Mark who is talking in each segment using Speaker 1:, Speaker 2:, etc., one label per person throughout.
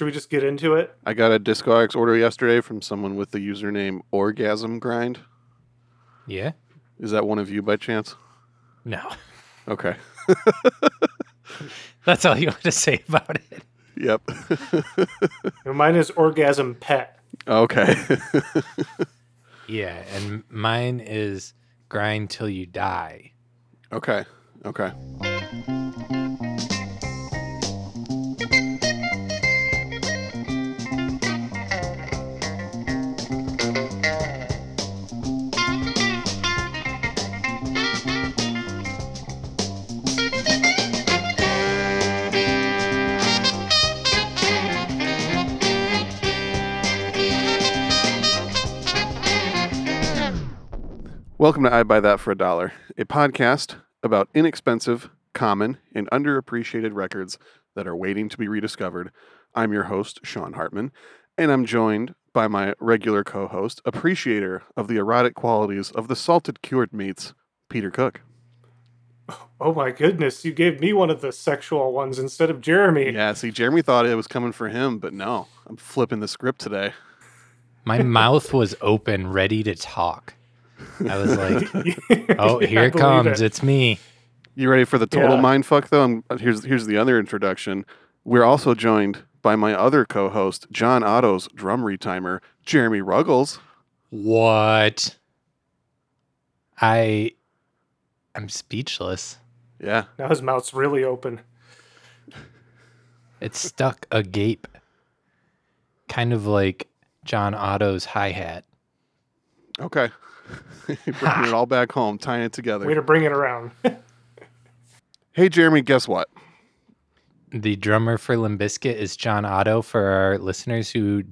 Speaker 1: Should we just get into it?
Speaker 2: I got a Discogs order yesterday from someone with the username Orgasm Grind.
Speaker 3: Yeah?
Speaker 2: Is that one of you by chance?
Speaker 3: No.
Speaker 2: Okay.
Speaker 3: That's all you want to say about it.
Speaker 2: Yep.
Speaker 1: And Mine is Orgasm Pet.
Speaker 2: okay.
Speaker 3: Yeah, and mine is grind till you die.
Speaker 2: okay. Okay. Welcome to I Buy That for a Dollar, a podcast about inexpensive, common, and underappreciated records that are waiting to be rediscovered. I'm your host, Sean Hartman, and I'm joined by my regular co host, appreciator of the erotic qualities of the salted cured meats, Peter Cook.
Speaker 1: Oh my goodness, you gave me one of the sexual ones instead of Jeremy.
Speaker 2: Yeah, see, Jeremy thought it was coming for him, but no, I'm flipping the script today.
Speaker 3: My mouth was open, ready to talk. I was like, oh,
Speaker 1: Yeah,
Speaker 3: here it
Speaker 1: believe
Speaker 3: comes. It's me.
Speaker 2: You ready for the total
Speaker 1: Yeah.
Speaker 2: mind fuck though? I'm, here's here's the other introduction. We're also joined by my other co-host, John Otto's drum retimer, Jeremy Ruggles.
Speaker 3: What? I I'm speechless.
Speaker 2: Yeah,
Speaker 1: Now his mouth's really open.
Speaker 3: It's stuck agape. Kind of like John Otto's hi hat.
Speaker 2: okay. Bringing it all back home, tying it together.
Speaker 1: Way to bring it around.
Speaker 2: Hey, Jeremy, guess what?
Speaker 3: The drummer for Limp Bizkit is John Otto for our listeners who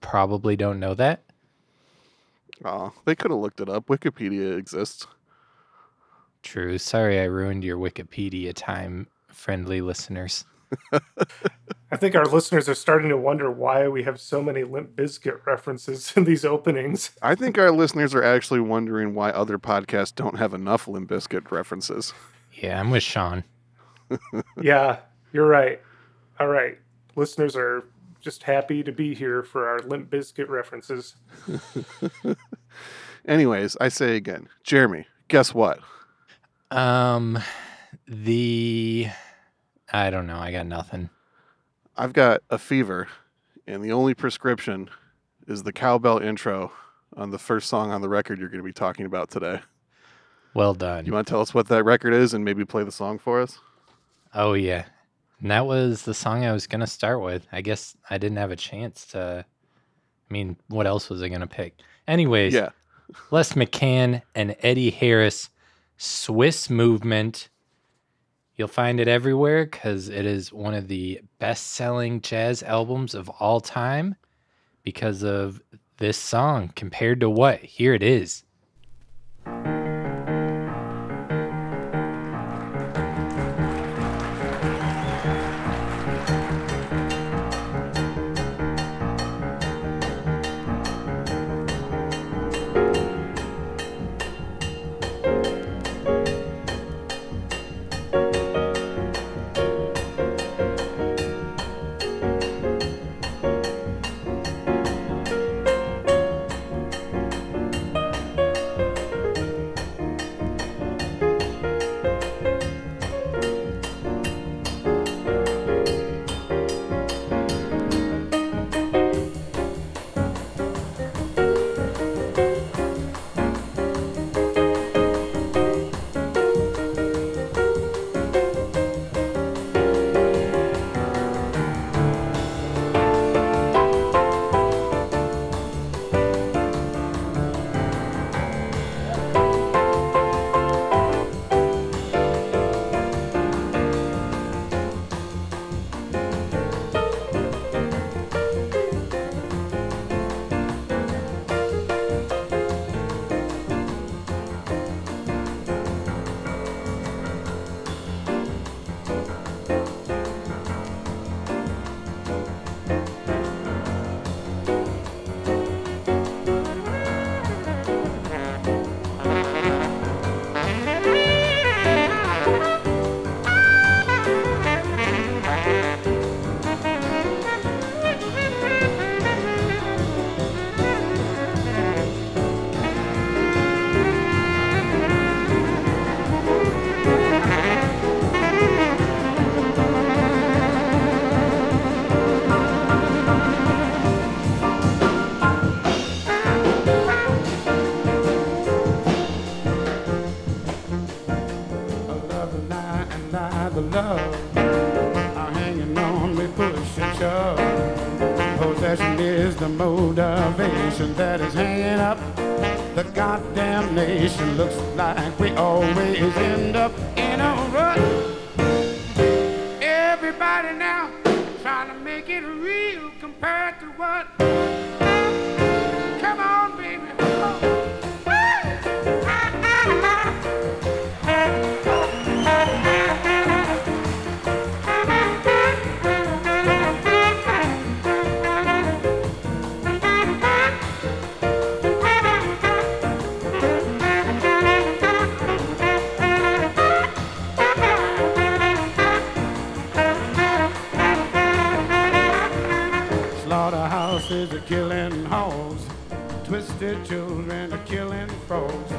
Speaker 3: probably don't know that.
Speaker 2: Oh, they could have looked it up. Wikipedia exists.
Speaker 3: True. Sorry I ruined your Wikipedia time, friendly listeners.
Speaker 1: I think our listeners are starting to wonder why we have so many Limp Bizkit references in these openings.
Speaker 2: I think our listeners are actually wondering why other podcasts don't have enough Limp Bizkit references.
Speaker 3: Yeah, I'm with Sean.
Speaker 1: yeah, you're right. All right. Listeners are just happy to be here for our Limp Bizkit references.
Speaker 2: Anyways, I say again, Jeremy, guess what?
Speaker 3: Um the I don't know, I got nothing.
Speaker 2: I've got a fever, and the only prescription is the cowbell intro on the first song on the record you're going to be talking about today.
Speaker 3: Well done.
Speaker 2: You want to tell us what that record is and maybe play the song for us?
Speaker 3: Oh yeah. And that was the song I was gonna start with. I guess I didn't have a chance to I mean, what else was I gonna pick? Anyways,
Speaker 2: Yeah.
Speaker 3: Les McCann and Eddie Harris, Swiss Movement. You'll find it everywhere because it is one of the best selling jazz albums of all time because of this song compared to what? Here it is.
Speaker 4: Slaughterhouses are killing hogs. Twisted children are killing frogs.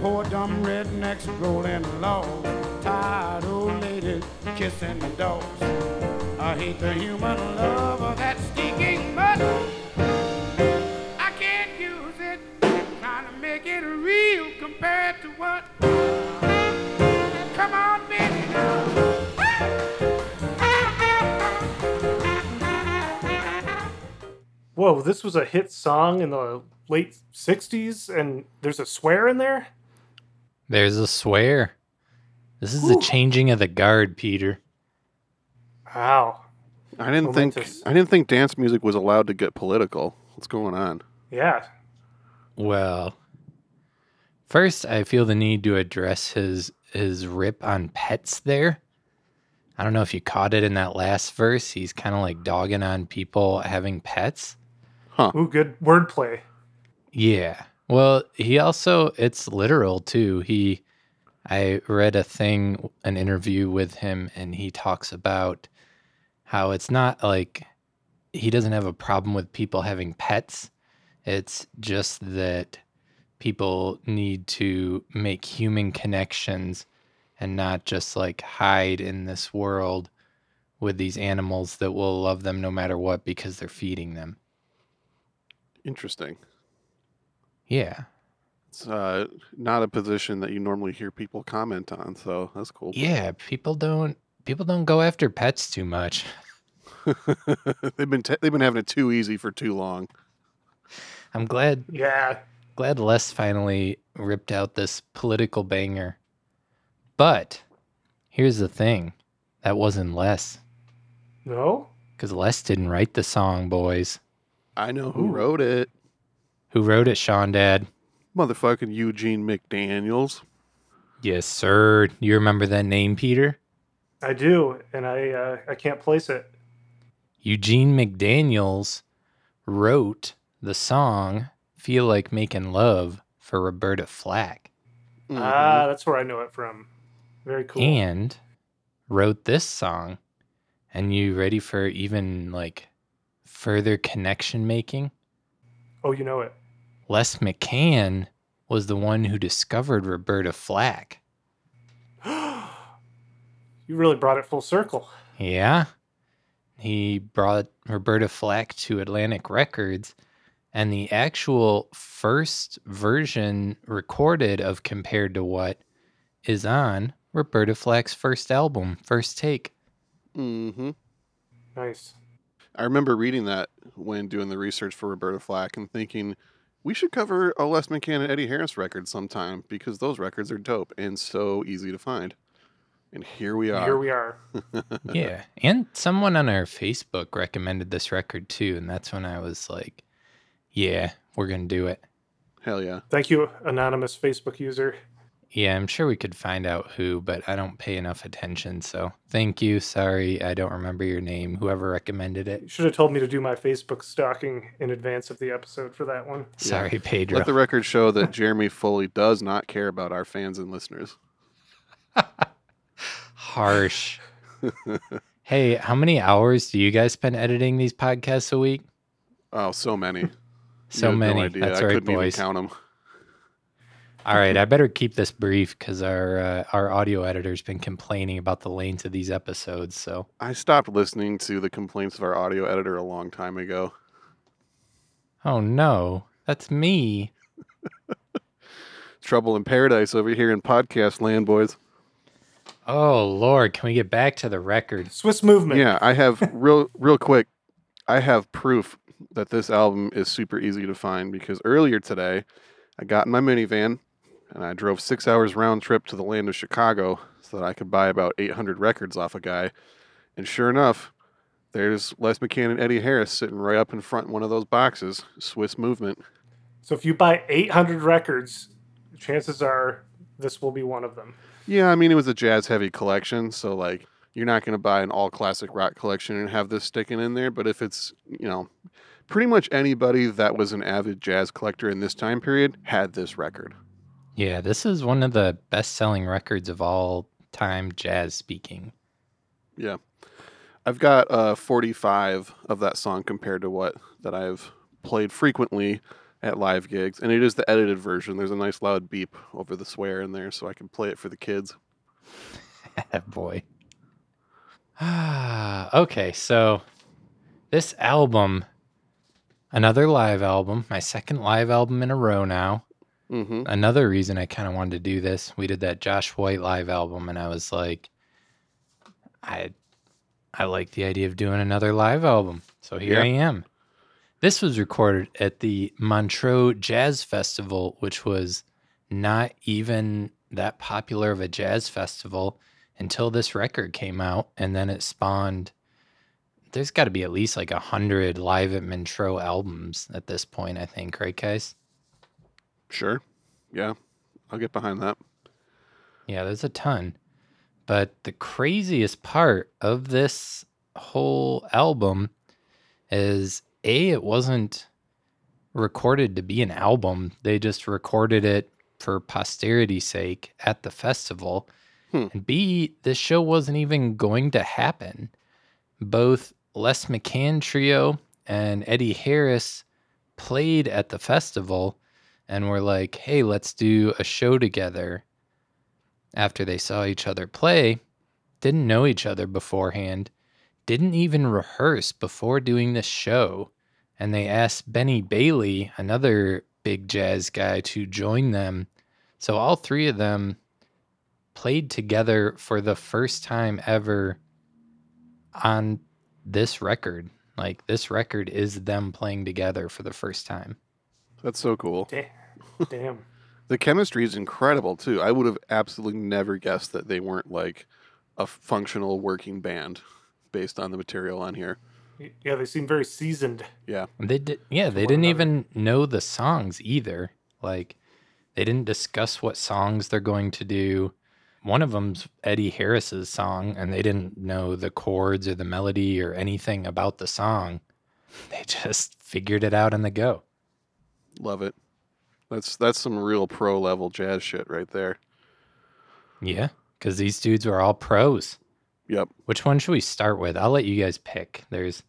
Speaker 4: Poor dumb rednecks rolling logs. Tired old ladies kissing the dogs. I hate the human love of that stinking mud. I can't use it. Trying to make it real compared to what? Come on, baby.
Speaker 1: Whoa, this was a hit song in the late 60s, and there's a swear in there?
Speaker 3: There's a swear. This is the changing of the guard, Peter.
Speaker 1: Wow.
Speaker 2: I didn't think I didn't think dance music was allowed to get political. What's going on?
Speaker 1: Yeah.
Speaker 3: Well, first, I feel the need to address his his rip on pets there. I don't know if you caught it in that last verse. He's kind of like dogging on people having pets.
Speaker 1: Ooh, good wordplay.
Speaker 3: Yeah. Well, he also it's literal too. He I read a thing an interview with him and he talks about how it's not like he doesn't have a problem with people having pets. It's just that people need to make human connections and not just like hide in this world with these animals that will love them no matter what because they're feeding them.
Speaker 2: Interesting.
Speaker 3: Yeah.
Speaker 2: It's uh, not a position that you normally hear people comment on, so that's cool.
Speaker 3: Yeah, people don't people don't go after pets too much.
Speaker 2: they've been t- they've been having it too easy for too long.
Speaker 3: I'm glad
Speaker 1: Yeah.
Speaker 3: glad Les finally ripped out this political banger. But here's the thing. That wasn't Les
Speaker 1: No?
Speaker 3: cuz Les didn't write the song, boys.
Speaker 2: I know who
Speaker 1: Ooh.
Speaker 2: wrote it.
Speaker 3: Who wrote it, Sean Dad?
Speaker 2: Motherfucking Eugene McDaniels.
Speaker 3: Yes, sir. You remember that name, Peter?
Speaker 1: I do, and I uh, I can't place it.
Speaker 3: Eugene McDaniels wrote the song Feel Like Making Love for Roberta Flack.
Speaker 2: Mhm.
Speaker 1: Ah, that's where I know it from. Very cool.
Speaker 3: and wrote this song. And you ready for even like further connection making?
Speaker 1: oh, you know it.
Speaker 3: Les McCann was the one who discovered Roberta Flack.
Speaker 1: You really brought it full circle.
Speaker 3: Yeah. He brought Roberta Flack to Atlantic Records, and the actual first version recorded of Compared to What is on Roberta Flack's first album, First Take.
Speaker 2: Mm-hmm.
Speaker 1: Nice.
Speaker 2: I remember reading that when doing the research for Roberta Flack and thinking we should cover a Les McCann and Eddie Harris record sometime because those records are dope and so easy to find. And here we are.
Speaker 1: Here we are.
Speaker 3: yeah. And someone on our Facebook recommended this record too. And that's when I was like, yeah, we're going to do it.
Speaker 2: Hell yeah.
Speaker 1: Thank you, anonymous Facebook user.
Speaker 3: Yeah, I'm sure we could find out who, but I don't pay enough attention. So thank you. Sorry, I don't remember your name. Whoever recommended it.
Speaker 1: You should have told me to do my Facebook stalking in advance of the episode for that one.
Speaker 3: Sorry, Pedro.
Speaker 2: Let the record show that Jeremy Foley does not care about our fans and listeners.
Speaker 3: Harsh. hey, how many hours do you guys spend editing these podcasts a week?
Speaker 2: Oh, so many.
Speaker 3: So
Speaker 2: You
Speaker 3: many.
Speaker 2: No idea.
Speaker 3: That's
Speaker 2: I
Speaker 3: right,
Speaker 2: couldn't
Speaker 3: boys.
Speaker 2: even count them.
Speaker 3: All right, I better keep this brief because our uh, our audio editor's been complaining about the length of these episodes. So
Speaker 2: I stopped listening to the complaints of our audio editor a long time ago.
Speaker 3: Oh no, that's me.
Speaker 2: Trouble in paradise over here in podcast land, boys.
Speaker 3: Oh Lord, can we get back to the record?
Speaker 1: Swiss movement.
Speaker 2: Yeah, I have real, real quick. I have proof that this album is super easy to find because earlier today, I got in my minivan and I drove six hours round trip to the land of Chicago so that I could buy about 800 records off a guy. And sure enough, there's Les McCann and Eddie Harris sitting right up in front of one of those boxes, Swiss Movement.
Speaker 1: So if you buy 800 records, chances are this will be one of them.
Speaker 2: Yeah, I mean, it was a jazz heavy collection, so like you're not going to buy an all classic rock collection and have this sticking in there. But if it's, you know, pretty much anybody that was an avid jazz collector in this time period had this record.
Speaker 3: Yeah, this is one of the best selling records of all time, jazz speaking.
Speaker 2: Yeah. I've got uh, 45 of that song compared to what that I've played frequently at live gigs. And it is the edited version. There's a nice loud beep over the swear in there so I can play it for the kids.
Speaker 3: Boy. Ah, okay, so this album, another live album, my second live album in a row now.
Speaker 2: Mm-hmm.
Speaker 3: Another reason I kind of wanted to do this, we did that Josh White live album, and I was like, I, I like the idea of doing another live album, so here
Speaker 2: Yeah.
Speaker 3: I am. This was recorded at the Montreux Jazz Festival, which was not even that popular of a jazz festival until this record came out, and then it spawned. There's got to be at least like a hundred live at Montreux albums at this point, I think, right, guys?
Speaker 2: Sure. Yeah. I'll get behind that.
Speaker 3: Yeah, there's a ton. But the craziest part of this whole album is A, it wasn't recorded to be an album. They just recorded it for posterity's sake at the festival.
Speaker 2: Hmm.
Speaker 3: And B, this show wasn't even going to happen. Both Les McCann Trio and Eddie Harris played at the festival and were like, hey, let's do a show together after they saw each other play, didn't know each other beforehand, didn't even rehearse before doing this show. And they asked Benny Bailey, another big jazz guy, to join them. So all three of them played together for the first time ever on this record. Like, this record is them playing together for the first time.
Speaker 2: That's so cool.
Speaker 1: Damn. Damn.
Speaker 2: The chemistry is incredible too. I would have absolutely never guessed that they weren't like a functional working band based on the material on here.
Speaker 1: Yeah, they seem very seasoned.
Speaker 2: Yeah.
Speaker 3: They did yeah, they didn't
Speaker 1: another.
Speaker 3: even know the songs either. Like, they didn't discuss what songs they're going to do. One of them's Eddie Harris's song, and they didn't know the chords or the melody or anything about the song. They just figured it out on the go.
Speaker 2: Love it. That's that's some real pro level jazz shit right there.
Speaker 3: Yeah, because these dudes are all pros.
Speaker 2: Yep.
Speaker 3: Which one should we start with? I'll let you guys pick. There's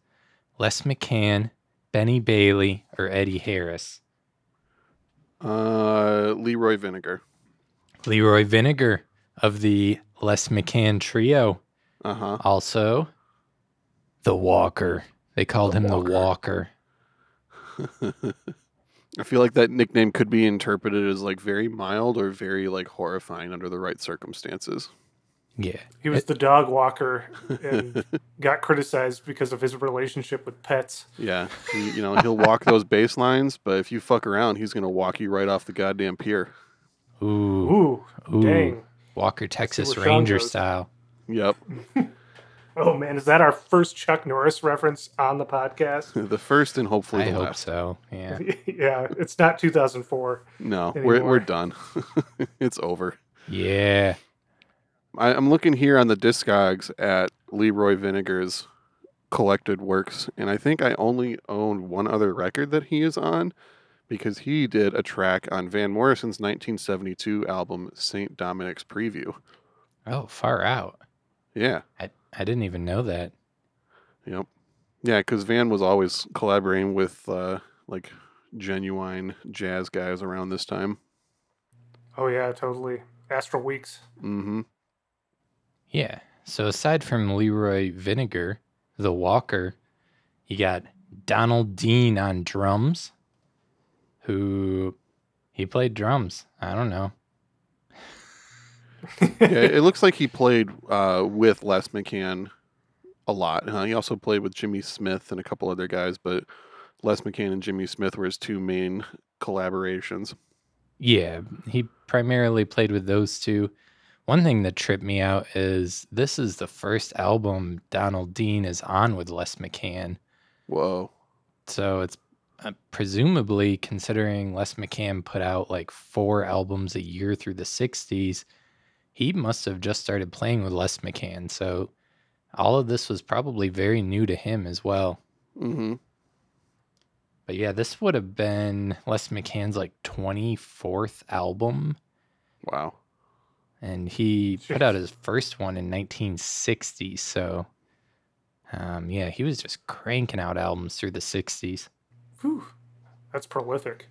Speaker 3: Les McCann, Benny Bailey, or Eddie Harris.
Speaker 2: Uh Leroy Vinnegar.
Speaker 3: Leroy Vinnegar of the Les McCann Trio.
Speaker 2: Uh-huh.
Speaker 3: Also, the Walker. They called
Speaker 2: The
Speaker 3: him
Speaker 2: Walker.
Speaker 3: the Walker.
Speaker 2: I feel like that nickname could be interpreted as like very mild or very like horrifying under the right circumstances.
Speaker 3: Yeah.
Speaker 1: He was eh the dog walker and got criticized because of his relationship with pets.
Speaker 2: Yeah. He, you know, he'll walk those bass lines, but if you fuck around, he's gonna walk you right off the goddamn pier.
Speaker 3: Ooh.
Speaker 1: Ooh,
Speaker 3: Ooh.
Speaker 1: dang.
Speaker 3: Walker Texas Ranger
Speaker 1: goes.
Speaker 3: style.
Speaker 2: Yep.
Speaker 1: Oh man, is that our first Chuck Norris reference on the podcast?
Speaker 2: the first and hopefully
Speaker 3: I
Speaker 2: the
Speaker 3: hope
Speaker 2: last.
Speaker 3: so. Yeah.
Speaker 1: yeah, it's not 2004.
Speaker 2: No, we're we're done. it's over.
Speaker 3: Yeah.
Speaker 2: I, I'm looking here on the Discogs at Leroy Vinnegar's collected works, and I think I only own one other record that he is on because he did a track on Van Morrison's 1972 album St. Dominic's Preview.
Speaker 3: Oh, far out.
Speaker 2: Yeah,
Speaker 3: I, I didn't even know that.
Speaker 2: yep. Yeah, because Van was always collaborating with uh, like genuine jazz guys around this time.
Speaker 1: Oh yeah, totally. Astral Weeks.
Speaker 2: Mm-hmm.
Speaker 3: Yeah. So aside from Leroy Vinnegar, the Walker, you got Donald Dean on drums, who he played drums. I don't know.
Speaker 2: Yeah, it looks like he played uh, with Les McCann a lot. Uh, he also played with Jimmy Smith and a couple other guys, but Les McCann and Jimmy Smith were his two main collaborations.
Speaker 3: Yeah, he primarily played with those two. One thing that tripped me out is this is the first album Donald Dean is on with Les McCann.
Speaker 2: Whoa.
Speaker 3: So it's uh, presumably considering Les McCann put out like four albums a year through the 60s, he must have just started playing with Les McCann. So all of this was probably very new to him as well.
Speaker 2: hmm
Speaker 3: But yeah, this would have been Les McCann's like 24th album.
Speaker 2: Wow.
Speaker 3: and he put out his first one in 1960. So, um, yeah, he was just cranking out albums through the 60s.
Speaker 1: Whew. That's prolific.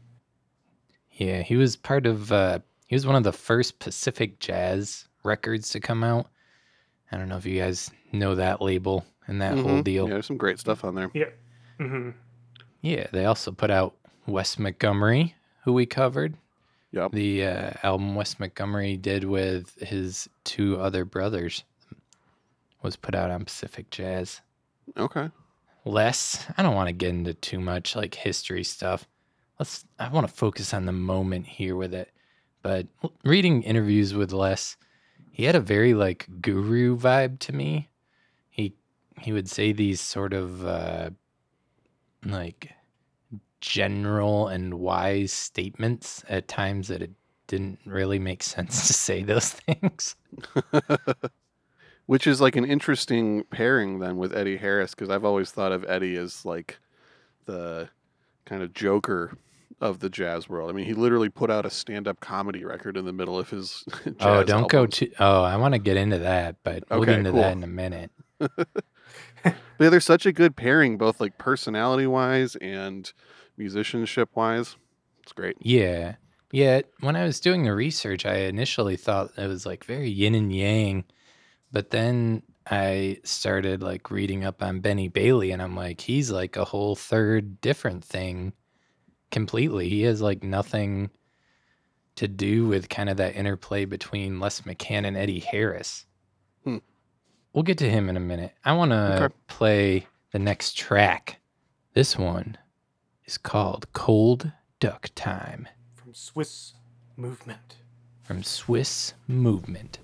Speaker 3: Yeah, he was part of. Uh, he was one of the first Pacific Jazz records to come out. I don't know if you guys know that label and that whole
Speaker 2: Mhm.
Speaker 3: deal.
Speaker 2: Yeah, there's some great stuff on there.
Speaker 1: Yeah. hmm
Speaker 3: Yeah, they also put out Wes Montgomery, who we covered.
Speaker 2: Yep.
Speaker 3: The uh, album Wes Montgomery did with his two other brothers was put out on Pacific Jazz.
Speaker 2: Okay.
Speaker 3: Les, I don't want to get into too much like history stuff. Let's I want to focus on the moment here with it. But reading interviews with Les, he had a very like guru vibe to me. He he would say these sort of uh like general and wise statements at times that it didn't really make sense to say those things.
Speaker 2: Which is like an interesting pairing then with Eddie Harris because I've always thought of Eddie as like the kind of joker of the jazz world. I mean, he literally put out a stand-up comedy record in the middle of his oh, jazz
Speaker 3: oh, don't go too Oh, I want to get into that, but we'll
Speaker 2: Okay,
Speaker 3: get into
Speaker 2: cool.
Speaker 3: that in a minute.
Speaker 2: But yeah, they're such a good pairing, both like personality-wise and musicianship-wise. It's great.
Speaker 3: Yeah. Yeah. When I was doing the research, I initially thought it was like very yin and yang. But then I started like reading up on Benny Bailey and I'm like, he's like a whole third different thing completely. He has like nothing to do with kind of that interplay between Les McCann and Eddie Harris.
Speaker 2: Hmm.
Speaker 3: We'll get to him in a minute. I want to
Speaker 2: Okay.
Speaker 3: play the next track. This one is called Cold Duck Time
Speaker 1: From Swiss Movement.
Speaker 3: from Swiss Movement.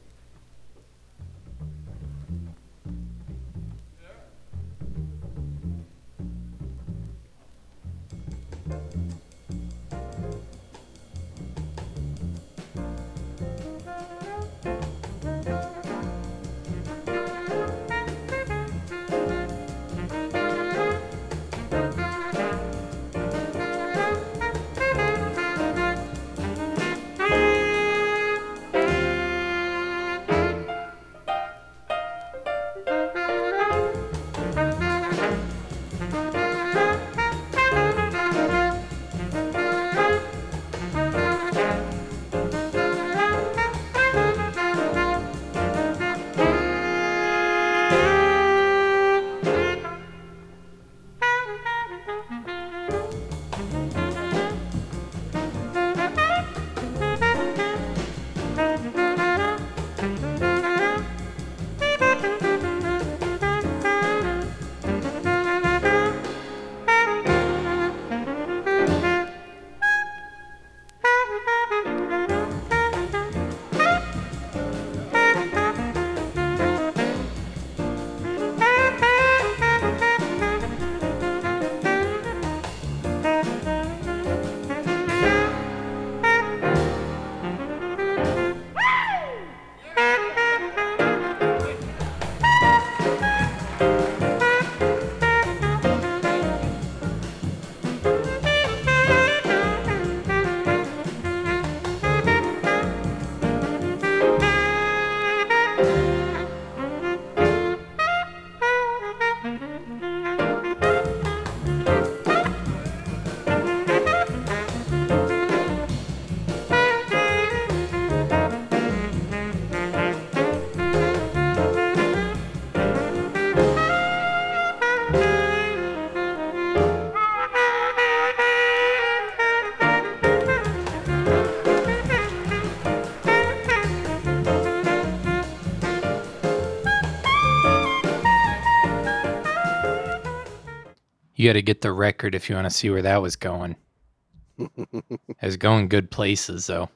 Speaker 3: You got to get the record if you want to see where that was going. it was going good places, though.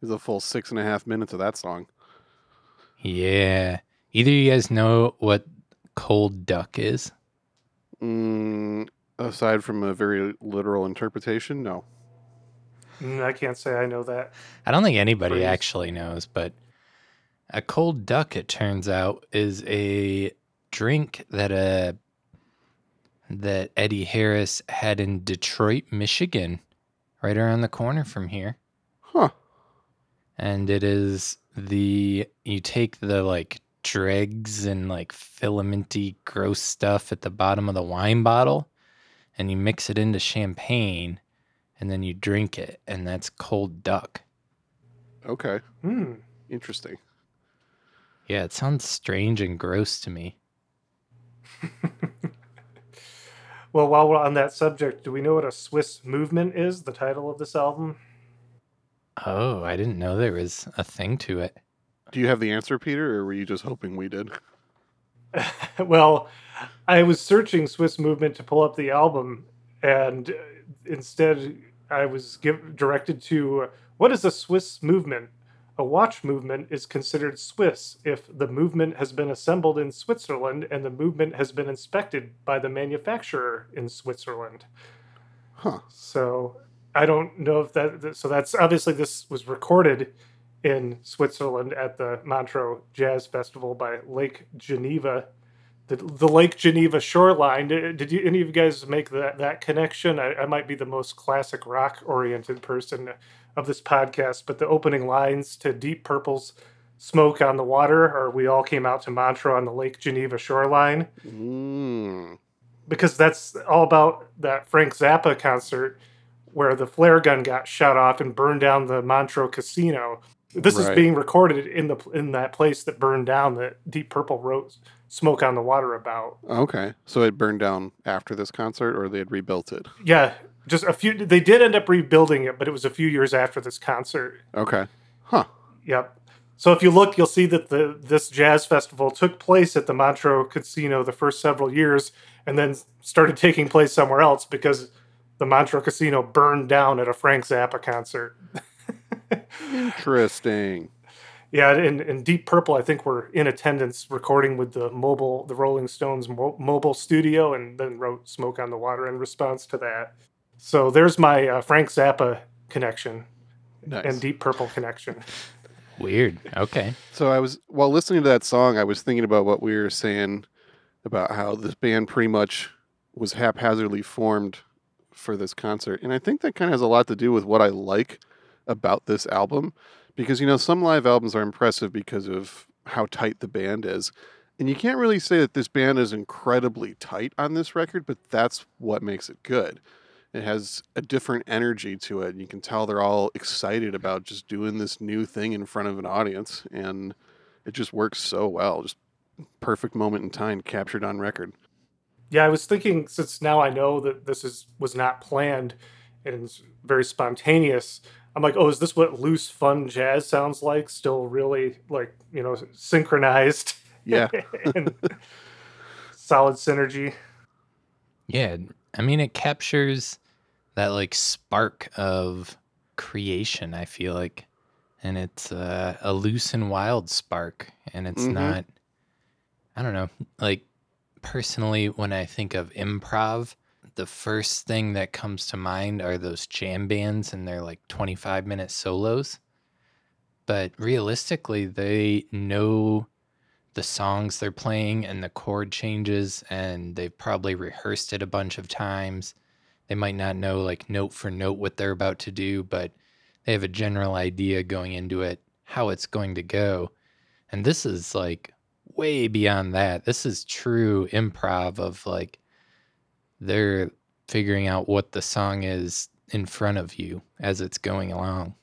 Speaker 2: There's a full six and a half minutes of that song.
Speaker 3: Yeah. Either you guys know what cold duck is?
Speaker 2: Mm, aside from a very literal interpretation, no.
Speaker 1: Mm, I can't say I know that.
Speaker 3: I don't think anybody
Speaker 1: Phrase.
Speaker 3: actually knows, but a cold duck, it turns out, is a drink that uh that Eddie Harris had in Detroit, Michigan, right around the corner from here.
Speaker 2: Huh.
Speaker 3: And it is the you take the like dregs and like filamenty gross stuff at the bottom of the wine bottle and you mix it into champagne and then you drink it and that's cold duck.
Speaker 2: Okay.
Speaker 1: Hmm.
Speaker 2: Interesting.
Speaker 3: Yeah, it sounds strange and gross to me.
Speaker 1: Well, while we're on that subject, do we know what a Swiss movement is? The title of this album.
Speaker 3: Oh, I didn't know there was a thing to it.
Speaker 2: Do you have the answer, Peter, or were you just hoping we did?
Speaker 1: well, I was searching Swiss movement to pull up the album, and uh, instead I was give, directed to what is a Swiss movement? A watch movement is considered Swiss if the movement has been assembled in Switzerland and the movement has been inspected by the manufacturer in Switzerland.
Speaker 2: Huh.
Speaker 1: So I don't know if that. So that's obviously this was recorded in Switzerland at the Montreux Jazz Festival by Lake Geneva, the, the Lake Geneva shoreline. Did, did you any of you guys make that that connection? I, I might be the most classic rock oriented person of this podcast, but the opening lines to Deep Purple's "Smoke on the Water" are "We all came out to Montreux on the Lake Geneva shoreline."
Speaker 2: Mm.
Speaker 1: because that's all about that Frank Zappa concert where the flare gun got shot off and burned down the Montreux casino. This is being recorded in the in that place that burned down that Deep Purple wrote "Smoke on the Water" about.
Speaker 2: Okay. So it burned down after this concert, or they had rebuilt it?
Speaker 1: Yeah, just a few. They did end up rebuilding it, but it was a few years after this concert.
Speaker 2: Okay. Huh.
Speaker 1: Yep. So if you look, you'll see that the this jazz festival took place at the Montreux Casino the first several years, and then started taking place somewhere else because the Montreux Casino burned down at a Frank Zappa concert.
Speaker 2: Interesting.
Speaker 1: Yeah, and, and Deep Purple, I think, were in attendance recording with the mobile, the Rolling Stones mo- mobile studio, and then wrote "Smoke on the Water" in response to that. So there's my uh, Frank Zappa connection
Speaker 2: Nice.
Speaker 1: and Deep Purple connection.
Speaker 3: Weird. Okay.
Speaker 2: So I was while listening to that song, I was thinking about what we were saying about how this band pretty much was haphazardly formed for this concert, and I think that kind of has a lot to do with what I like about this album, because you know some live albums are impressive because of how tight the band is, and you can't really say that this band is incredibly tight on this record, but that's what makes it good. It has a different energy to it. and You can tell they're all excited about just doing this new thing in front of an audience, and it just works so well. Just perfect moment in time captured on record.
Speaker 1: Yeah, I was thinking since now I know that this is was not planned and it's very spontaneous. I'm like, oh, is this what loose, fun jazz sounds like? Still really like you know synchronized
Speaker 2: Yeah,
Speaker 1: and solid synergy.
Speaker 3: Yeah. I mean, it captures that like spark of creation, I feel like. And it's uh, a loose and wild spark. And it's
Speaker 2: Mhm.
Speaker 3: not, I don't know, like personally, when I think of improv, the first thing that comes to mind are those jam bands and their like 25 minute solos. But realistically, they know the songs they're playing and the chord changes, and they've probably rehearsed it a bunch of times. They might not know like note for note what they're about to do, but they have a general idea going into it how it's going to go. And this is like way beyond that. This is true improv of like they're figuring out what the song is in front of you as it's going along.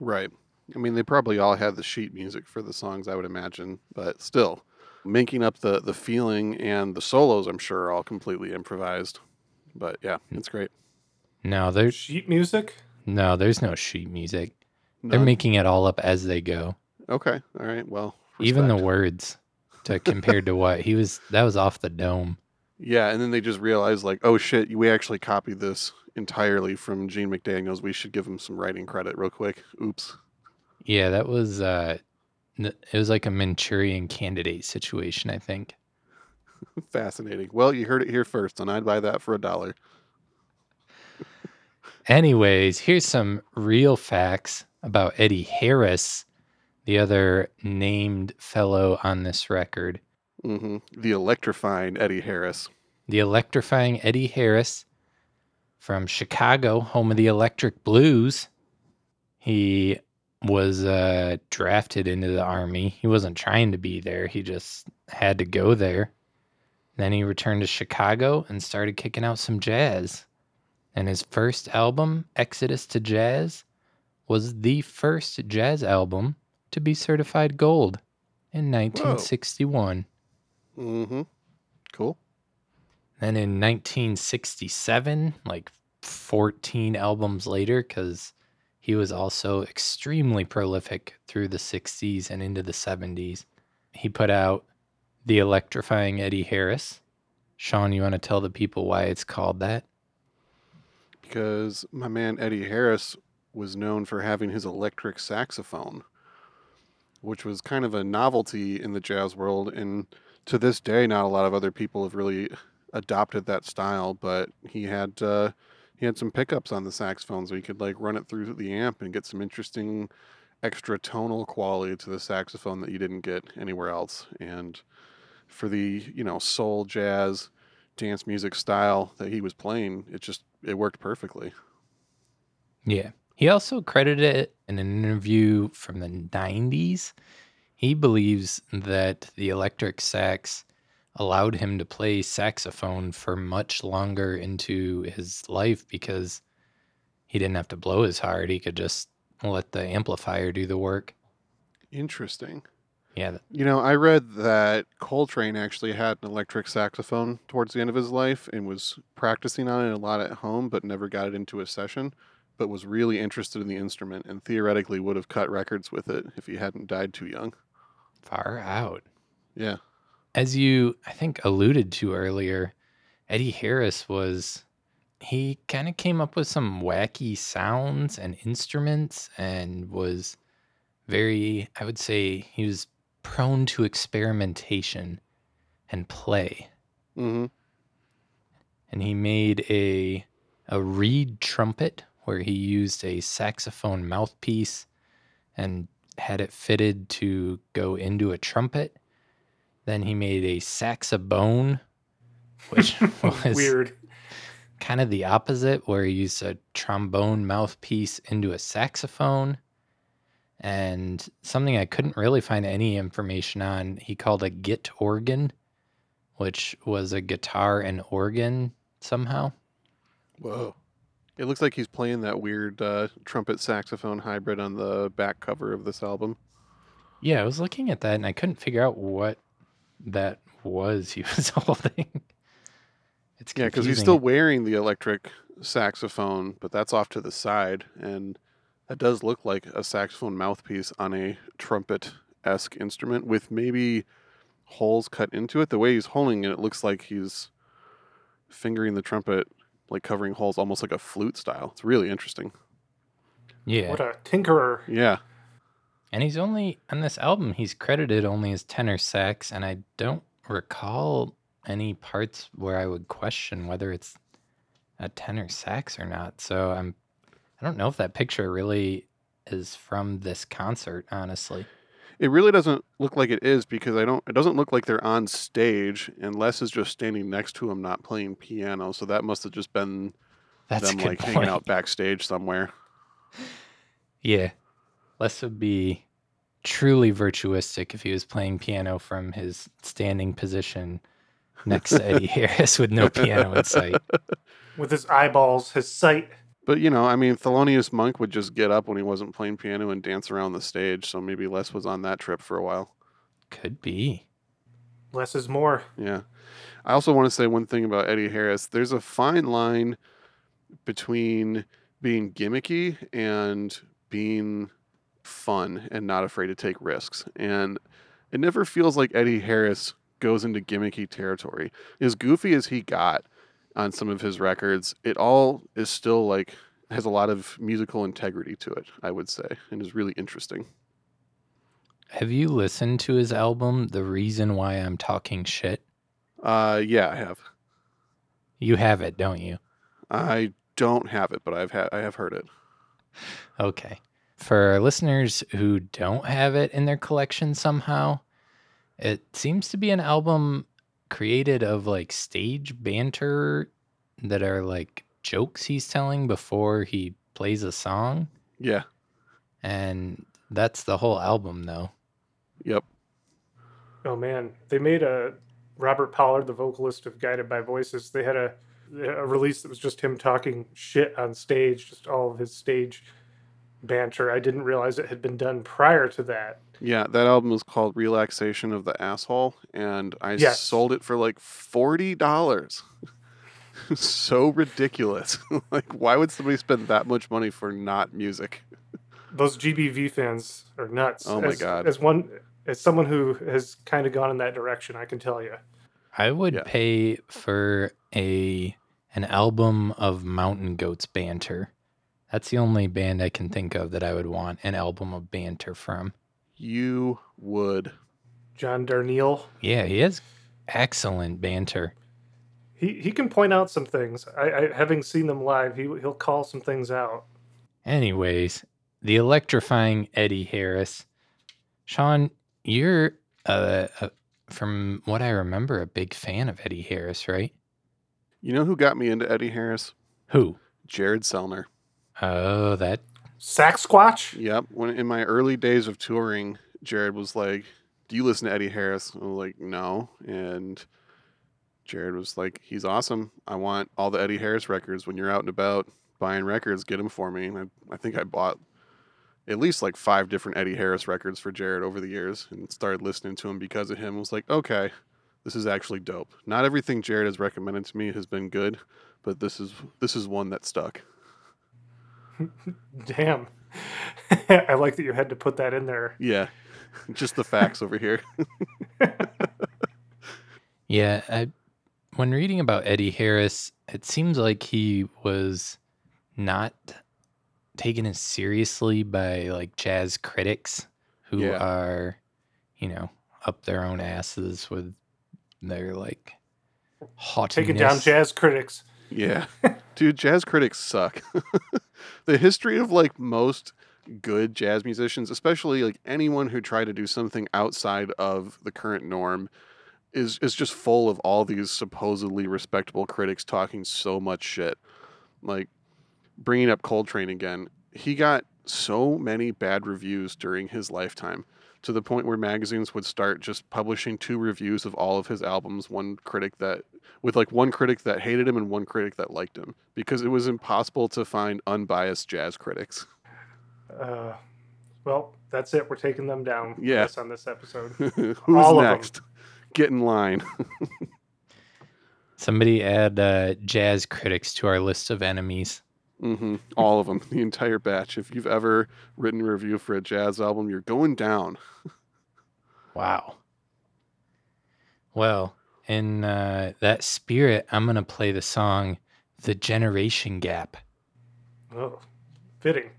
Speaker 2: right. I mean, they probably all had the sheet music for the songs, I would imagine, but still, making up the the feeling and the solos, I'm sure, are all completely improvised. But yeah, it's great.
Speaker 3: No, there's
Speaker 1: Sheet music.
Speaker 3: no, there's no sheet music. They're making it all up as they go.
Speaker 2: okay. All right. Well,
Speaker 3: Even the words to compared to what he was that was off the dome.
Speaker 2: Yeah, and then they just realized like, oh shit, we actually copied this entirely from Gene McDaniels. We should give him some writing credit real quick. Oops.
Speaker 3: Yeah, that was uh it was like a Manchurian candidate situation, I think.
Speaker 2: Fascinating. Well, you heard it here first, and I'd buy that for a dollar.
Speaker 3: Anyways, here's some real facts about Eddie Harris, the other named fellow on this record.
Speaker 2: hmm The electrifying Eddie Harris.
Speaker 3: The electrifying Eddie Harris from Chicago, home of the Electric Blues. He was uh, drafted into the army. He wasn't trying to be there, he just had to go there. Then he returned to Chicago and started kicking out some jazz. And his first album, Exodus to Jazz, was the first jazz album to be certified gold in 1961.
Speaker 2: hmm Cool.
Speaker 3: Then in 1967, like 14 albums later, because he was also extremely prolific through the 60s and into the 70s, he put out The Electrifying Eddie Harris. Sean, you want to tell the people why it's called that?
Speaker 2: Because my man Eddie Harris was known for having his electric saxophone, which was kind of a novelty in the jazz world. And to this day, not a lot of other people have really adopted that style. But he had uh, he had some pickups on the saxophone, so he could like run it through the amp and get some interesting extra tonal quality to the saxophone that you didn't get anywhere else. And for the you know soul jazz dance music style that he was playing, it just it worked perfectly.
Speaker 3: Yeah. He also credited it in an interview from the 90s. He believes that the electric sax allowed him to play saxophone for much longer into his life because he didn't have to blow as hard. He could just let the amplifier do the work.
Speaker 2: Interesting.
Speaker 3: Yeah.
Speaker 2: You know, I read that Coltrane actually had an electric saxophone towards the end of his life and was practicing on it a lot at home, but never got it into a session, but was really interested in the instrument and theoretically would have cut records with it if he hadn't died too young.
Speaker 3: Far out.
Speaker 2: Yeah.
Speaker 3: As you, I think, alluded to earlier, Eddie Harris was, he kind of came up with some wacky sounds and instruments and was very, I would say, he was prone to experimentation and play.
Speaker 2: hmm
Speaker 3: And he made a, a reed trumpet where he used a saxophone mouthpiece and had it fitted to go into a trumpet. Then he made a saxobone, which was
Speaker 1: Weird.
Speaker 3: kind of the opposite, where he used a trombone mouthpiece into a saxophone. And something I couldn't really find any information on, he called a git organ, which was a guitar and organ somehow.
Speaker 2: Whoa. It looks like he's playing that weird uh, trumpet saxophone hybrid on the back cover of this album.
Speaker 3: Yeah, I was looking at that and I couldn't figure out what that was he was holding. It's
Speaker 2: Yeah, because he's still wearing the electric saxophone, but that's off to the side, and that does look like a saxophone mouthpiece on a trumpet esque instrument with maybe holes cut into it. The way he's holding it, it looks like he's fingering the trumpet, like covering holes, almost like a flute style. It's really interesting.
Speaker 3: yeah.
Speaker 1: What a tinkerer.
Speaker 2: Yeah,
Speaker 3: And he's only on this album, he's credited only as tenor sax, and I don't recall any parts where I would question whether it's a tenor sax or not. So I'm I don't know if that picture really is from this concert, honestly.
Speaker 2: it really doesn't look like it is because I don't. It doesn't look like they're on stage, and Les is just standing next to him, not playing piano. So that must have just been
Speaker 3: That's
Speaker 2: them like
Speaker 3: point.
Speaker 2: hanging out backstage somewhere.
Speaker 3: Yeah. Les would be truly virtuistic if he was playing piano from his standing position next to Eddie Harris with no piano in sight.
Speaker 1: With his eyeballs, his sight.
Speaker 2: But you know, I mean, Thelonious Monk would just get up when he wasn't playing piano and dance around the stage. So maybe Les was on that trip for a while.
Speaker 3: Could be.
Speaker 1: Less is more.
Speaker 2: Yeah. I also want to say one thing about Eddie Harris. There's a fine line between being gimmicky and being fun and not afraid to take risks. And it never feels like Eddie Harris goes into gimmicky territory. As goofy as he got on some of his records, it all is still like has a lot of musical integrity to it, I would say, and is really interesting.
Speaker 3: Have you listened to his album, The Reason Why I'm Talking Shit?
Speaker 2: Uh yeah, I have.
Speaker 3: You have it, don't you?
Speaker 2: I don't have it, but I've had I have heard it.
Speaker 3: Okay. For our listeners who don't have it in their collection somehow, it seems to be an album created of like stage banter that are like jokes he's telling before he plays a song.
Speaker 2: Yeah.
Speaker 3: And that's the whole album, though.
Speaker 2: Yep.
Speaker 1: Oh man, they made a Robert Pollard, the vocalist of Guided by Voices. They had a a release that was just him talking shit on stage, just all of his stage banter. I didn't realize it had been done prior to that.
Speaker 2: Yeah, that album was called Relaxation of the Asshole, and I
Speaker 1: Yes.
Speaker 2: sold it for like forty dollars. so ridiculous. like, why would somebody spend that much money for not music?
Speaker 1: Those GBV fans are nuts.
Speaker 2: Oh my
Speaker 1: As-
Speaker 2: God.
Speaker 1: As one, as someone who has kind of gone in that direction, I can tell you.
Speaker 3: I would
Speaker 2: Yeah.
Speaker 3: pay for a an album of Mountain Goats banter. That's the only band I can think of that I would want an album of banter from.
Speaker 2: You would.
Speaker 1: John Darnielle,
Speaker 3: Yeah, he has excellent banter.
Speaker 1: he he can point out some things. I, I having seen them live, he he'll call some things out.
Speaker 3: Anyways, the electrifying Eddie Harris. Sean, you're uh, uh from what I remember a big fan of Eddie Harris, right?
Speaker 2: You know who got me into Eddie Harris?
Speaker 3: Who?
Speaker 2: Jared Selner.
Speaker 3: Oh, that
Speaker 1: Sack Squatch.
Speaker 2: Yep. When in my early days of touring, Jared was like, "Do you listen to Eddie Harris?" I was like, "No." And Jared was like, "He's awesome. I want all the Eddie Harris records. When you're out and about buying records, get them for me." And I, I think I bought at least like five different Eddie Harris records for Jared over the years, and started listening to him because of him. I was like, "Okay, this is actually dope." Not everything Jared has recommended to me has been good, but this is this is one that stuck.
Speaker 1: Damn. I like that you had to put that in there.
Speaker 2: Yeah, just the facts over here.
Speaker 3: Yeah, I, when reading about Eddie Harris, it seems like he was not taken as seriously by like jazz critics who
Speaker 2: Yeah.
Speaker 3: are, you know, up their own asses with their like haughtiness.
Speaker 1: Taking down jazz critics.
Speaker 2: Yeah. Dude, jazz critics suck. the history of like most good jazz musicians, especially like anyone who tried to do something outside of the current norm is is just full of all these supposedly respectable critics talking so much shit. Like bringing up Coltrane again, he got so many bad reviews during his lifetime to the point where magazines would start just publishing two reviews of all of his albums, one critic that with like one critic that hated him and one critic that liked him because it was impossible to find unbiased jazz critics.
Speaker 1: Uh, well, that's it. We're taking them down. yes
Speaker 2: Yeah.
Speaker 1: on this episode.
Speaker 2: Who's
Speaker 1: All of 'em.
Speaker 2: next? Get in line.
Speaker 3: Somebody add uh, jazz critics to our list of enemies.
Speaker 2: Hmm All of them, the entire batch. If you've ever written a review for a jazz album, you're going down.
Speaker 3: Wow. Well, in uh, that spirit, I'm gonna play the song "The Generation Gap."
Speaker 1: Oh, fitting.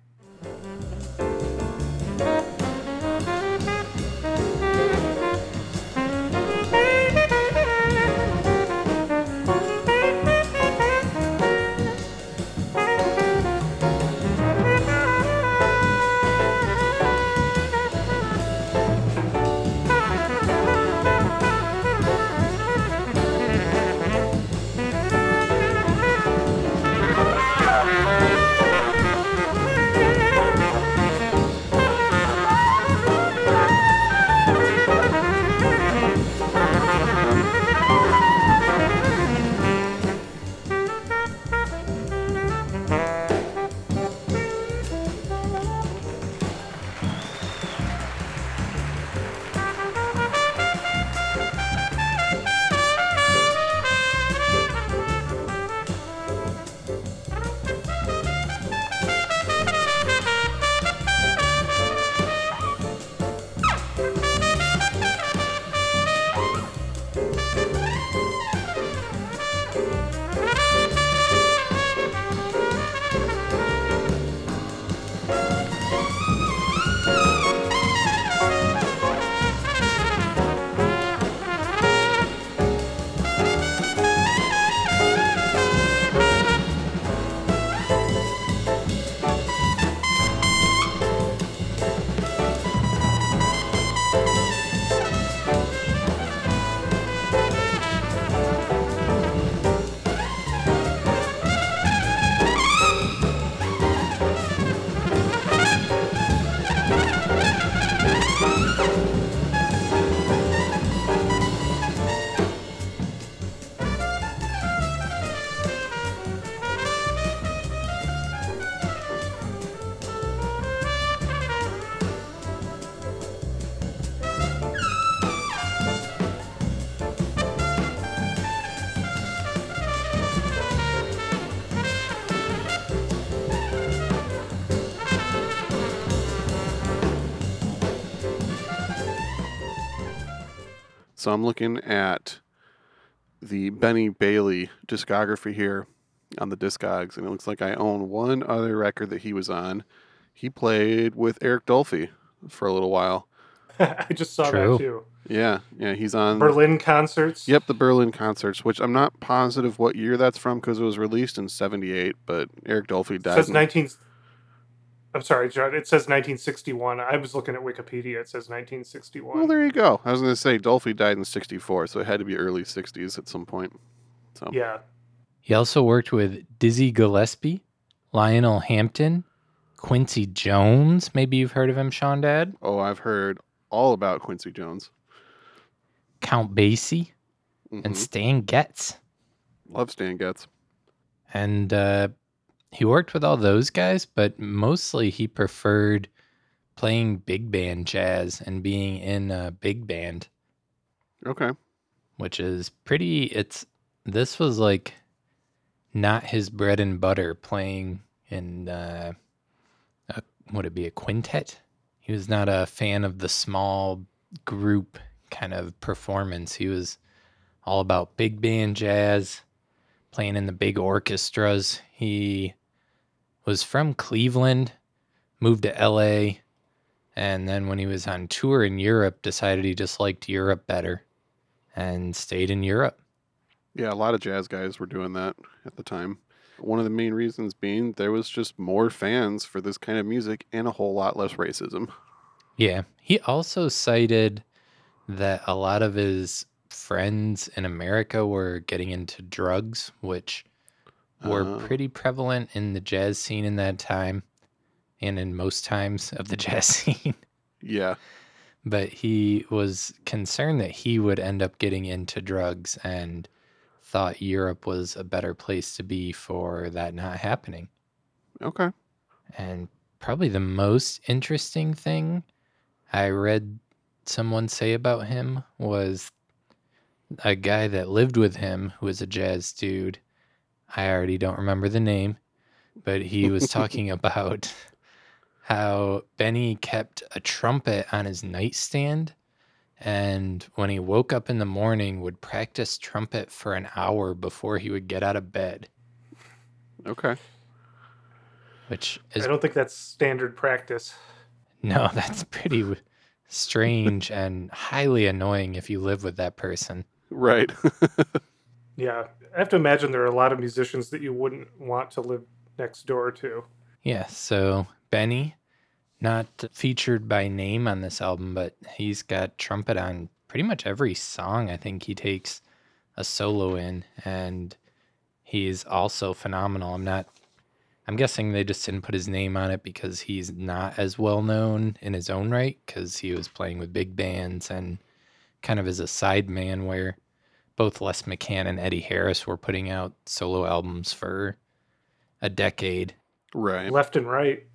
Speaker 2: So I'm looking at the Benny Bailey discography here on the Discogs, and it looks like I own one other record that he was on. He played with Eric Dolphy for a little while.
Speaker 1: I just saw
Speaker 3: True.
Speaker 1: that too.
Speaker 2: Yeah, yeah, he's on
Speaker 1: Berlin concerts.
Speaker 2: Yep, the Berlin concerts, which I'm not positive what year that's from because it was released in '78. But Eric Dolphy
Speaker 1: It
Speaker 2: died.
Speaker 1: says
Speaker 2: in-
Speaker 1: 19. I'm sorry, John. It says 1961. I was looking at Wikipedia. It says 1961.
Speaker 2: well, there you go. I was going to say Dolphy died in '64, so it had to be early '60s at some point. So
Speaker 1: yeah.
Speaker 3: He also worked with Dizzy Gillespie, Lionel Hampton, Quincy Jones. Maybe you've heard of him, Sean Dad.
Speaker 2: oh, I've heard all about Quincy Jones.
Speaker 3: Count Basie
Speaker 2: Mhm.
Speaker 3: and Stan Getz.
Speaker 2: Love Stan Getz.
Speaker 3: And uh, he worked with all those guys, but mostly he preferred playing big band jazz and being in a big band,
Speaker 2: Okay.
Speaker 3: which is pretty. It's this was like not his bread and butter playing in uh, a, would it be a quintet? He was not a fan of the small group kind of performance. He was all about big band jazz, playing in the big orchestras. He was from Cleveland, moved to LA, and then when he was on tour in Europe, decided he just liked Europe better and stayed in Europe.
Speaker 2: Yeah, a lot of jazz guys were doing that at the time. One of the main reasons being there was just more fans for this kind of music and a whole lot less racism.
Speaker 3: Yeah. He also cited that a lot of his friends in America were getting into drugs, which were
Speaker 2: Oh.
Speaker 3: pretty prevalent in the jazz scene in that time and in most times of the jazz scene.
Speaker 2: Yeah.
Speaker 3: but he was concerned that he would end up getting into drugs and thought Europe was a better place to be for that not happening.
Speaker 2: Okay.
Speaker 3: And probably the most interesting thing I read someone say about him was a guy that lived with him who was a jazz dude. I already don't remember the name, but he was talking about how Benny kept a trumpet on his nightstand and when he woke up in the morning would practice trumpet for an hour before he would get out of bed,
Speaker 2: Okay.
Speaker 3: which is I
Speaker 1: don't think that's standard practice.
Speaker 3: No, that's pretty strange and highly annoying if you live with that person.
Speaker 2: Right.
Speaker 1: Yeah. I have to imagine there are a lot of musicians that you wouldn't want to live next door to.
Speaker 3: Yeah, so Benny, not featured by name on this album, but he's got trumpet on pretty much every song I think he takes a solo in, and he's also phenomenal. I'm not, I'm guessing they just didn't put his name on it because he's not as well known in his own right, because he was playing with big bands and kind of as a side man where both Les McCann and Eddie Harris were putting out solo albums for a decade.
Speaker 2: right.
Speaker 1: left and right.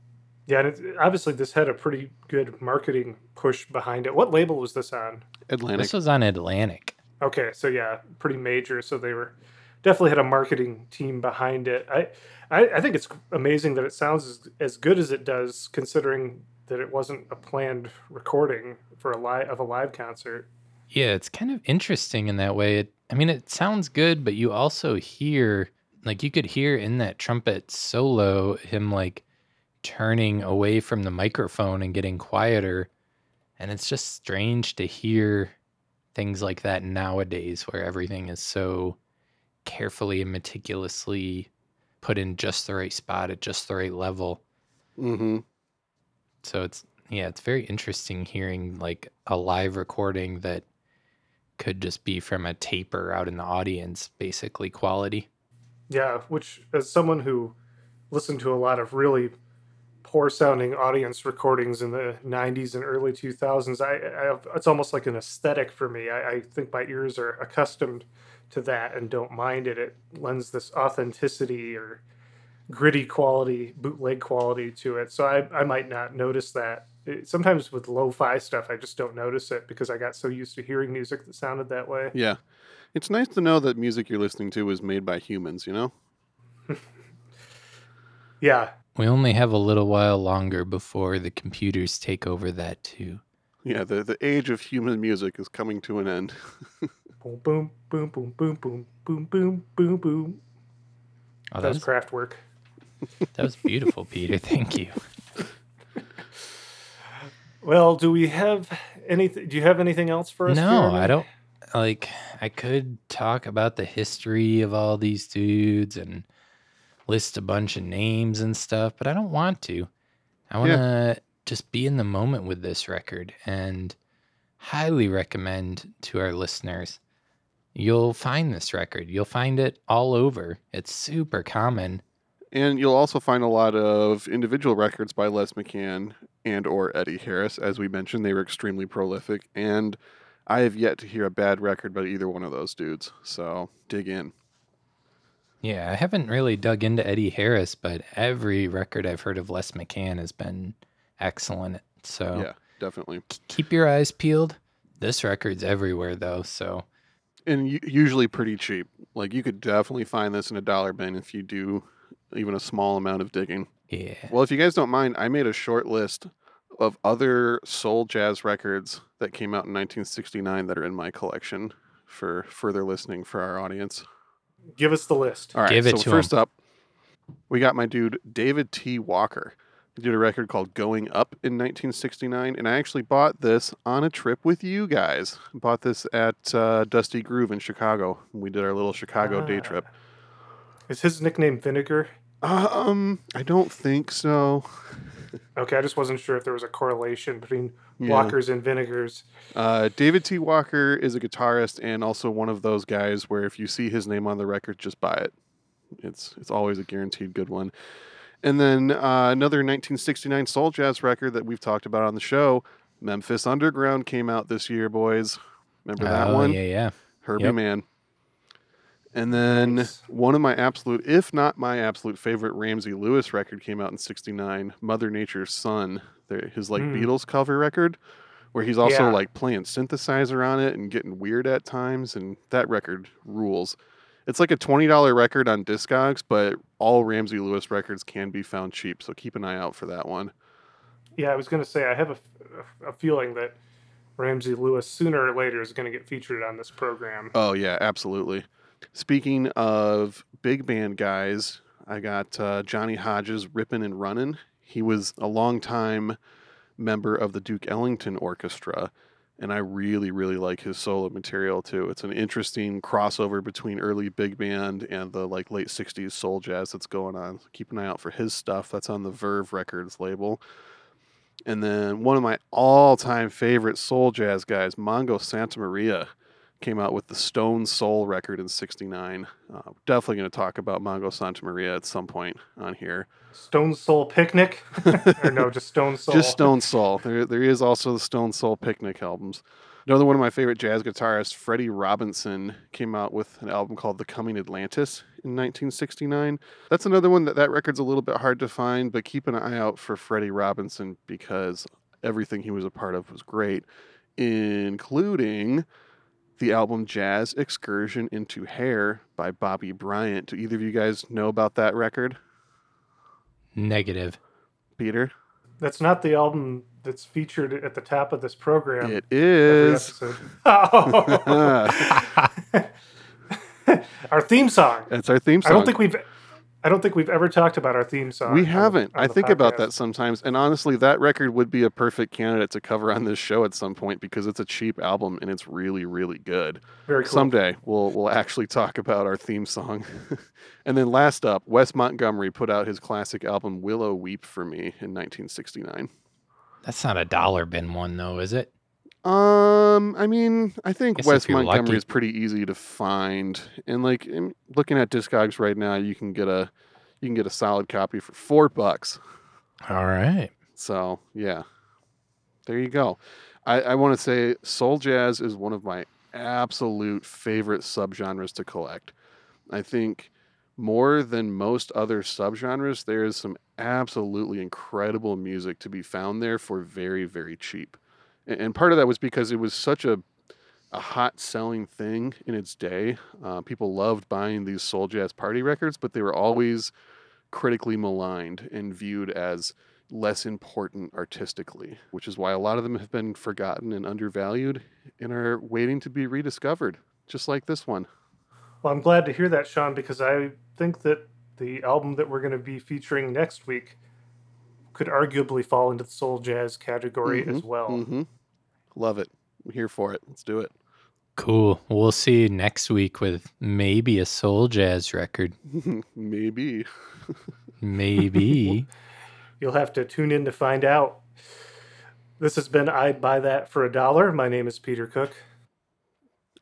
Speaker 1: Yeah, and it, obviously this had a pretty good marketing push behind it. What label was this on?
Speaker 2: Atlantic.
Speaker 3: This was on Atlantic.
Speaker 1: Okay, so yeah, pretty major. So they were definitely had a marketing team behind it. I, I, I think it's amazing that it sounds as, as good as it does, considering that it wasn't a planned recording for a live of a live concert.
Speaker 3: Yeah, it's kind of interesting in that way. It, I mean, it sounds good, but you also hear, like, you could hear in that trumpet solo him like turning away from the microphone and getting quieter. And it's just strange to hear things like that nowadays where everything is so carefully and meticulously put in just the right spot at just the right level.
Speaker 2: mm-hmm.
Speaker 3: So it's yeah, it's very interesting hearing like a live recording that could just be from a taper out in the audience, basically quality.
Speaker 1: Yeah, which as someone who listened to a lot of really poor sounding audience recordings in the 90s and early 2000s, I, I it's almost like an aesthetic for me. I, I think my ears are accustomed to that and don't mind it. It lends this authenticity or gritty quality, bootleg quality to it. So I, I might not notice that. It- sometimes with lo fi stuff, I just don't notice it because I got so used to hearing music that sounded that way.
Speaker 2: Yeah. It's nice to know that music you're listening to is made by humans, you know?
Speaker 1: Yeah,
Speaker 3: We only have a little while longer before the computers take over that too.
Speaker 2: Yeah, the, the age of human music is coming to an end.
Speaker 1: Boom, boom, boom, boom, boom, boom, boom, boom, boom, boom.
Speaker 3: Oh,
Speaker 1: That
Speaker 3: that
Speaker 1: was
Speaker 3: was,
Speaker 1: craft work.
Speaker 3: that was beautiful, Peter. Thank you.
Speaker 1: Well, do we have anything? Do you have anything else for us?
Speaker 3: No,
Speaker 1: Jeremy?
Speaker 3: I don't. Like, I could talk about the history of all these dudes and list a bunch of names and stuff, but I don't want to. I want to just be in the moment with this record and highly recommend to our listeners. You'll find this record. You'll find it all over. It's super common.
Speaker 2: And you'll also find a lot of individual records by Les McCann and or Eddie Harris. As we mentioned, they were extremely prolific, and I have yet to hear a bad record by either one of those dudes. So dig in.
Speaker 3: Yeah, I haven't really dug into Eddie Harris, but every record I've heard of Les McCann has been excellent. So
Speaker 2: Yeah, definitely.
Speaker 3: keep your eyes peeled. This record's everywhere though, so
Speaker 2: And usually pretty cheap. Like you could definitely find this in a dollar bin if you do even a small amount of digging.
Speaker 3: Yeah.
Speaker 2: Well, if you guys don't mind, I made a short list of other soul jazz records that came out in 1969 that are in my collection for further listening for our audience.
Speaker 1: Give us the list.
Speaker 2: All right,
Speaker 3: Give it
Speaker 2: so
Speaker 3: to
Speaker 2: first up, we got my dude David T. Walker. He did a record called Going Up in 1969, and I actually bought this on a trip with you guys. Bought this at uh, Dusty Groove in Chicago. We did our little Chicago day
Speaker 1: Ah.
Speaker 2: trip.
Speaker 1: Is his nickname Vinegar?
Speaker 2: Um, I don't think so.
Speaker 1: Okay, I just wasn't sure if there was a correlation between
Speaker 2: Yeah.
Speaker 1: walkers and vinegars.
Speaker 2: Uh, David T. Walker is a guitarist and also one of those guys where if you see his name on the record, just buy it. It's it's always a guaranteed good one. And then uh, another 1969 soul jazz record that we've talked about on the show, Memphis Underground, came out this year, boys. Remember that
Speaker 3: oh,
Speaker 2: one?
Speaker 3: Yeah, yeah.
Speaker 2: Herbie
Speaker 3: Yep.
Speaker 2: Mann. And then
Speaker 1: Nice.
Speaker 2: one of my absolute, if not my absolute favorite Ramsey Lewis record came out in '69, Mother Nature's Son, his like
Speaker 1: Hmm.
Speaker 2: Beatles cover record, where he's also
Speaker 1: Yeah.
Speaker 2: like playing synthesizer on it and getting weird at times, and that record rules. It's like a twenty dollar record on Discogs, but all Ramsey Lewis records can be found cheap, so keep an eye out for that one.
Speaker 1: Yeah, I was going to say I have a, a feeling that Ramsey Lewis sooner or later is going to get featured on this program.
Speaker 2: Oh yeah, absolutely. Speaking of big band guys, I got uh, Johnny Hodges ripping and running. He was a longtime member of the Duke Ellington Orchestra, and I really, really like his solo material too. It's an interesting crossover between early big band and the like late '60s soul jazz that's going on. So keep an eye out for his stuff. That's on the Verve Records label. And then one of my all-time favorite soul jazz guys, Mongo Santamaria came out with the Stone Soul record in '69. Uh, definitely going to talk about Mongo Santamaria at some point on here.
Speaker 1: Stone Soul Picnic? or no, just Stone Soul.
Speaker 2: Just Stone Soul. There, there is also the Stone Soul Picnic albums. Another one of my favorite jazz guitarists, Freddie Robinson, came out with an album called The Coming Atlantis in 1969. That's another one that that record's a little bit hard to find, but keep an eye out for Freddie Robinson because everything he was a part of was great, including the album Jazz Excursion into Hair by Bobby Bryant. Do either of you guys know about that record?
Speaker 3: Negative.
Speaker 2: Peter?
Speaker 1: That's not the album that's featured at the top of this program.
Speaker 2: It
Speaker 1: every
Speaker 2: is.
Speaker 1: episode. Oh. our theme song.
Speaker 2: That's our theme song.
Speaker 1: I don't think we've I don't think we've ever talked about our theme song.
Speaker 2: we haven't.
Speaker 1: on
Speaker 2: I
Speaker 1: the
Speaker 2: think about that sometimes. And honestly, that record would be a perfect candidate to cover on this show at some point because it's a cheap album and it's really, really good.
Speaker 1: Very cool.
Speaker 2: Someday we'll we'll actually talk about our theme song. and then last up, Wes Montgomery put out his classic album Willow Weep for Me in 1969.
Speaker 3: That's not a dollar bin one though, is it?
Speaker 2: Um, I mean, I think
Speaker 3: Guess
Speaker 2: Wes Montgomery
Speaker 3: lucky.
Speaker 2: is pretty easy to find, and like in, looking at Discogs right now, you can get a you can get a solid copy for four bucks.
Speaker 3: All right.
Speaker 2: So yeah, there you go. I, I want to say soul jazz is one of my absolute favorite subgenres to collect. I think more than most other subgenres, there is some absolutely incredible music to be found there for very very cheap. And, part of that was because it was such a a hot selling thing in its day. Uh, people loved buying these soul jazz party records, but they were always critically maligned and viewed as less important artistically, which is why a lot of them have been forgotten and undervalued and are waiting to be rediscovered, just like this one.
Speaker 1: Well, I'm glad to hear that, Sean, because I think that the album that we're going to be featuring next week could arguably fall into the soul jazz category as well.
Speaker 2: hmm Love it. I'm here for it. Let's do it.
Speaker 3: Cool. We'll see you next week with maybe a soul jazz record.
Speaker 2: Maybe.
Speaker 3: Maybe.
Speaker 1: You'll have to tune in to find out. This has been I'd Buy That for a Dollar. My name is Peter Cook.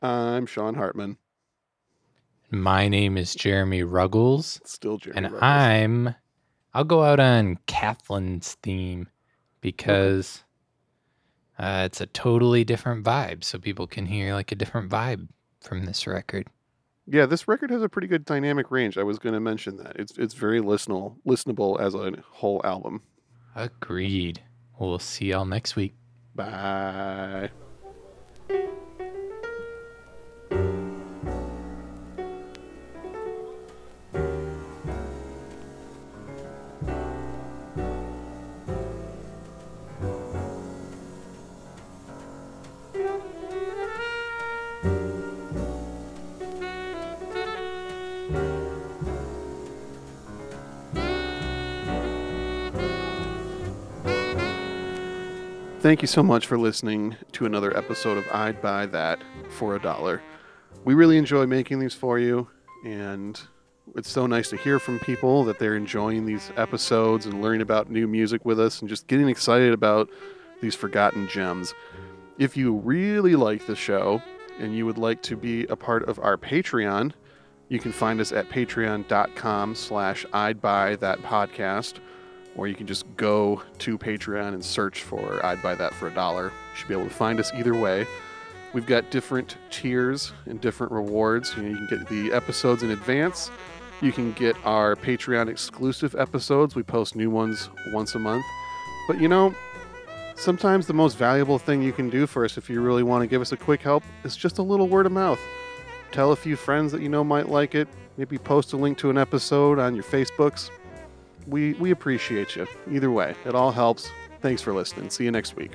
Speaker 2: I'm Sean Hartman.
Speaker 3: My name is Jeremy Ruggles,
Speaker 2: Still Jeremy.
Speaker 3: and
Speaker 2: Ruggles.
Speaker 3: I'm. I'll go out on Kathleen's theme because uh, it's a totally different vibe, so people can hear like a different vibe from this record.
Speaker 2: Yeah, this record has a pretty good dynamic range. I was going to mention that. It's it's very listenable, listenable as a whole album.
Speaker 3: Agreed. We'll see y'all next week.
Speaker 2: Bye. Thank you so much for listening to another episode of I'd Buy That for a Dollar. We really enjoy making these for you, and it's so nice to hear from people that they're enjoying these episodes and learning about new music with us and just getting excited about these forgotten gems. If you really like the show and you would like to be a part of our Patreon, you can find us at patreon.com slash I'd Buy That Podcast or you can just go to Patreon and search for I'd Buy That for a Dollar. You should be able to find us either way. We've got different tiers and different rewards. You, know, you can get the episodes in advance. You can get our Patreon exclusive episodes. We post new ones once a month. But you know, sometimes the most valuable thing you can do for us if you really want to give us a quick help is just a little word of mouth. Tell a few friends that you know might like it. Maybe post a link to an episode on your Facebooks we we appreciate you. Either way it all helps. Thanks for listening. See you next week